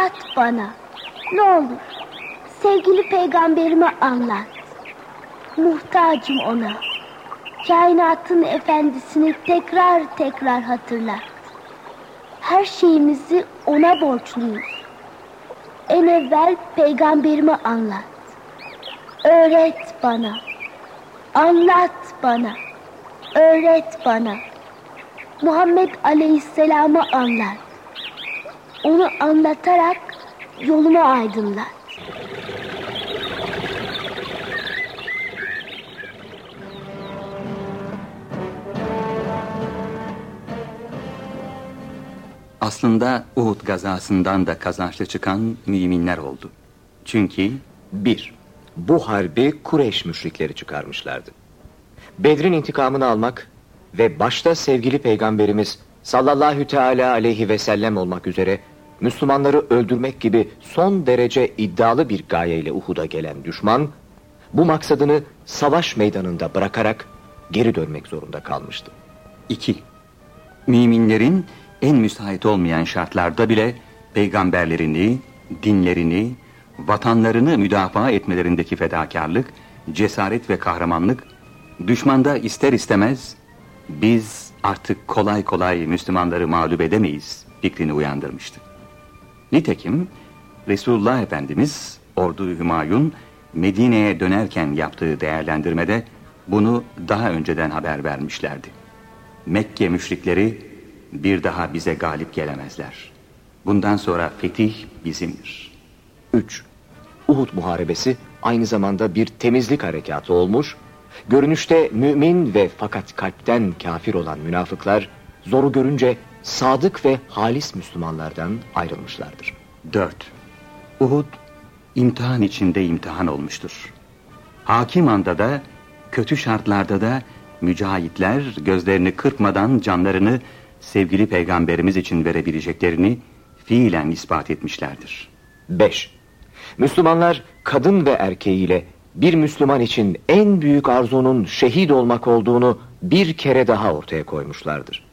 Anlat bana. Ne olur. Sevgili peygamberime anlat. Muhtacım ona. Kainatın efendisini tekrar tekrar hatırlat. Her şeyimizi ona borçluyuz. En evvel peygamberime anlat. Öğret bana. Anlat bana. Öğret bana. Muhammed Aleyhisselam'ı anlat. Onu anlatarak yolumu aydınlat. Aslında Uhud gazasından da kazançlı çıkan müminler oldu. Çünkü bir, bu harbi Kureyş müşrikleri çıkarmışlardı. Bedrin intikamını almak ve başta sevgili peygamberimiz sallallahu teala aleyhi ve sellem olmak üzere Müslümanları öldürmek gibi son derece iddialı bir gayeyle Uhud'a gelen düşman, bu maksadını savaş meydanında bırakarak geri dönmek zorunda kalmıştı. 2. Müminlerin en müsait olmayan şartlarda bile peygamberlerini, dinlerini, vatanlarını müdafaa etmelerindeki fedakarlık, cesaret ve kahramanlık düşmanda ister istemez biz artık kolay kolay Müslümanları mağlup edemeyiz fikrini uyandırmıştı. Nitekim Resulullah Efendimiz ordu Hümayun Medine'ye dönerken yaptığı değerlendirmede bunu daha önceden haber vermişlerdi. Mekke müşrikleri bir daha bize galip gelemezler. Bundan sonra fetih bizimdir. 3. Uhud Muharebesi aynı zamanda bir temizlik harekatı olmuş, görünüşte mümin ve fakat kalpten kafir olan münafıklar zoru görünce sadık ve halis Müslümanlardan ayrılmışlardır. 4. Uhud imtihan içinde imtihan olmuştur. Hakim anda da kötü şartlarda da mücahitler gözlerini kırpmadan canlarını sevgili peygamberimiz için verebileceklerini fiilen ispat etmişlerdir. 5. Müslümanlar kadın ve erkeğiyle bir Müslüman için en büyük arzunun şehit olmak olduğunu bir kere daha ortaya koymuşlardır.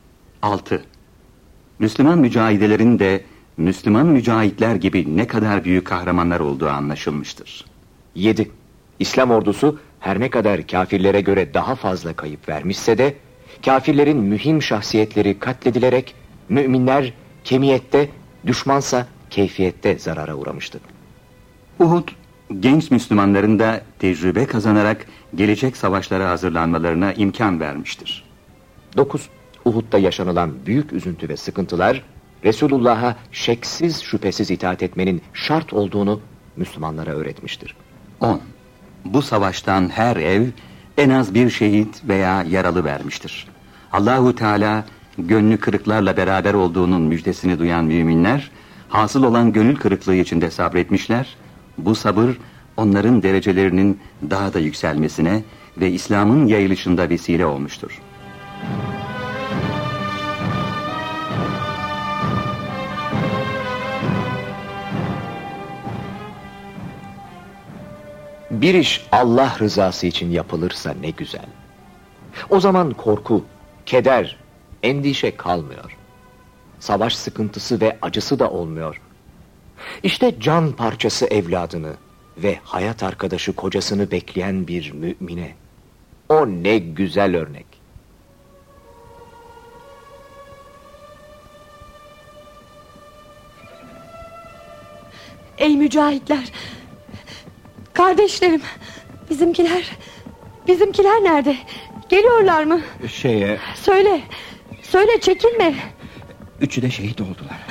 6. Müslüman mücahidelerin de Müslüman mücahitler gibi ne kadar büyük kahramanlar olduğu anlaşılmıştır. 7. İslam ordusu her ne kadar kafirlere göre daha fazla kayıp vermişse de kafirlerin mühim şahsiyetleri katledilerek müminler kemiyette, düşmansa keyfiyette zarara uğramıştı. Uhud, genç Müslümanların da tecrübe kazanarak gelecek savaşlara hazırlanmalarına imkan vermiştir. 9. Uhud'da yaşanılan büyük üzüntü ve sıkıntılar, Resulullah'a şeksiz şüphesiz itaat etmenin şart olduğunu Müslümanlara öğretmiştir. 10. Bu savaştan her ev en az bir şehit veya yaralı vermiştir. Allahu Teala gönlü kırıklarla beraber olduğunun müjdesini duyan müminler, hasıl olan gönül kırıklığı içinde sabretmişler. Bu sabır onların derecelerinin daha da yükselmesine ve İslam'ın yayılışında vesile olmuştur. Bir iş Allah rızası için yapılırsa ne güzel. O zaman korku, keder, endişe kalmıyor. Savaş sıkıntısı ve acısı da olmuyor. İşte can parçası evladını ve hayat arkadaşı kocasını bekleyen bir mümine. O ne güzel örnek. Ey mücahitler! Kardeşlerim, bizimkiler, bizimkiler nerede? Geliyorlar mı? Şeye... Söyle, söyle çekinme. Üçü de şehit oldular.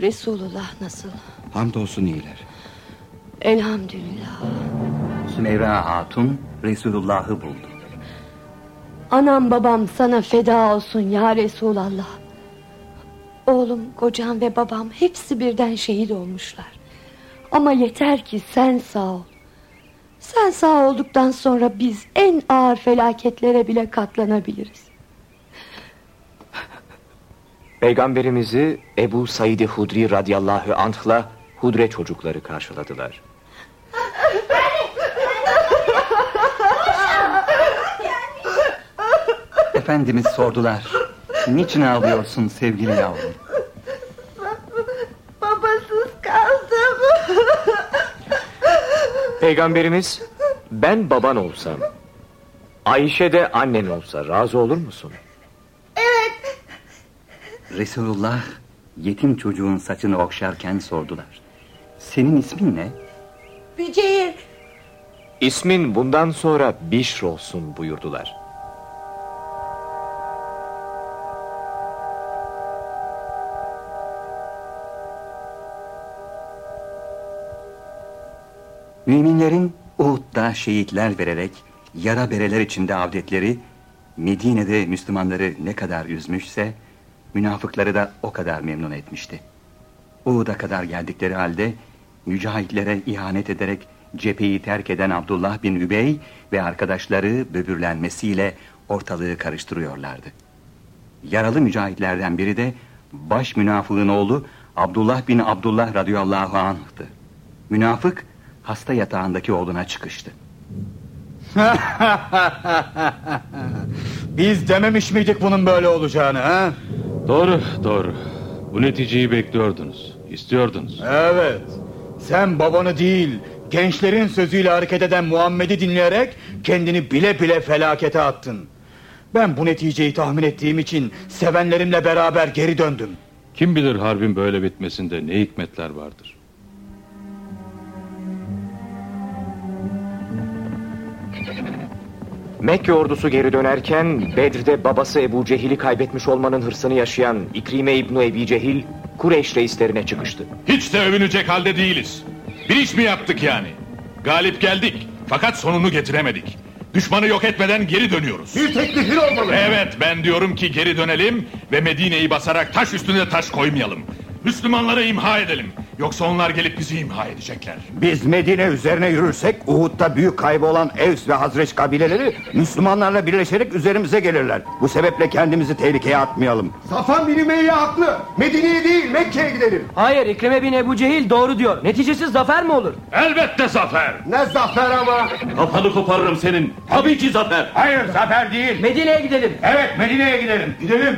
Resulullah nasıl? Hamdolsun iyiler. Elhamdülillah. Sümeyra Hatun Resulullah'ı buldu. Anam babam sana feda olsun ya Resulallah. Oğlum, kocam ve babam hepsi birden şehit olmuşlar. Ama yeter ki sen sağ ol. Sen sağ olduktan sonra biz en ağır felaketlere bile katlanabiliriz. Peygamberimizi Ebu Said-i Hudri radıyallahu anh'la Hudre çocukları karşıladılar. Efendimiz sordular. Niçin ağlıyorsun sevgili yavrum? Babasız kaldım. Peygamberimiz ben baban olsam Ayşe de annen olsa razı olur musun? Resulullah yetim çocuğun saçını okşarken sordular. Senin ismin ne? Bücehir. İsmin bundan sonra Bişr olsun buyurdular. Müminlerin Uhud'da şehitler vererek yara bereler içinde avdetleri Medine'de Müslümanları ne kadar üzmüşse münafıkları da o kadar memnun etmişti. Uhud'a kadar geldikleri halde mücahitlere ihanet ederek cepheyi terk eden Abdullah bin Übey ve arkadaşları böbürlenmesiyle ortalığı karıştırıyorlardı. Yaralı mücahitlerden biri de baş münafığın oğlu Abdullah bin Abdullah radıyallahu anh'tı. Münafık hasta yatağındaki oğluna çıkıştı. Biz dememiş miydik bunun böyle olacağını ha? Doğru, doğru. Bu neticeyi bekliyordunuz, istiyordunuz. Evet. Sen babanı değil, gençlerin sözüyle hareket eden Muhammed'i dinleyerek kendini bile bile felakete attın. Ben bu neticeyi tahmin ettiğim için sevenlerimle beraber geri döndüm. Kim bilir harbin böyle bitmesinde ne hikmetler vardır. Mekke ordusu geri dönerken Bedir'de babası Ebu Cehil'i kaybetmiş olmanın hırsını yaşayan İkrime İbni Ebi Cehil Kureyş reislerine çıkıştı. Hiç de övünecek halde değiliz. Bir iş mi yaptık yani? Galip geldik fakat sonunu getiremedik. Düşmanı yok etmeden geri dönüyoruz. Bir teklifin olmalı. Evet ben diyorum ki geri dönelim ve Medine'yi basarak taş üstüne taş koymayalım. Müslümanları imha edelim. Yoksa onlar gelip bizi imha edecekler. Biz Medine üzerine yürürsek Uhud'da büyük kaybı olan Evs ve Hazreç kabileleri Müslümanlarla birleşerek üzerimize gelirler. Bu sebeple kendimizi tehlikeye atmayalım. Safan bin Ümeyye haklı. Medine'ye değil Mekke'ye gidelim. Hayır İkrime bin Ebu Cehil doğru diyor. Neticesiz zafer mi olur? Elbette zafer. Ne zafer ama. Kafanı koparırım senin. Tabii ki zafer. Hayır zafer değil. Medine'ye gidelim. Evet Medine'ye gidelim. Gidelim.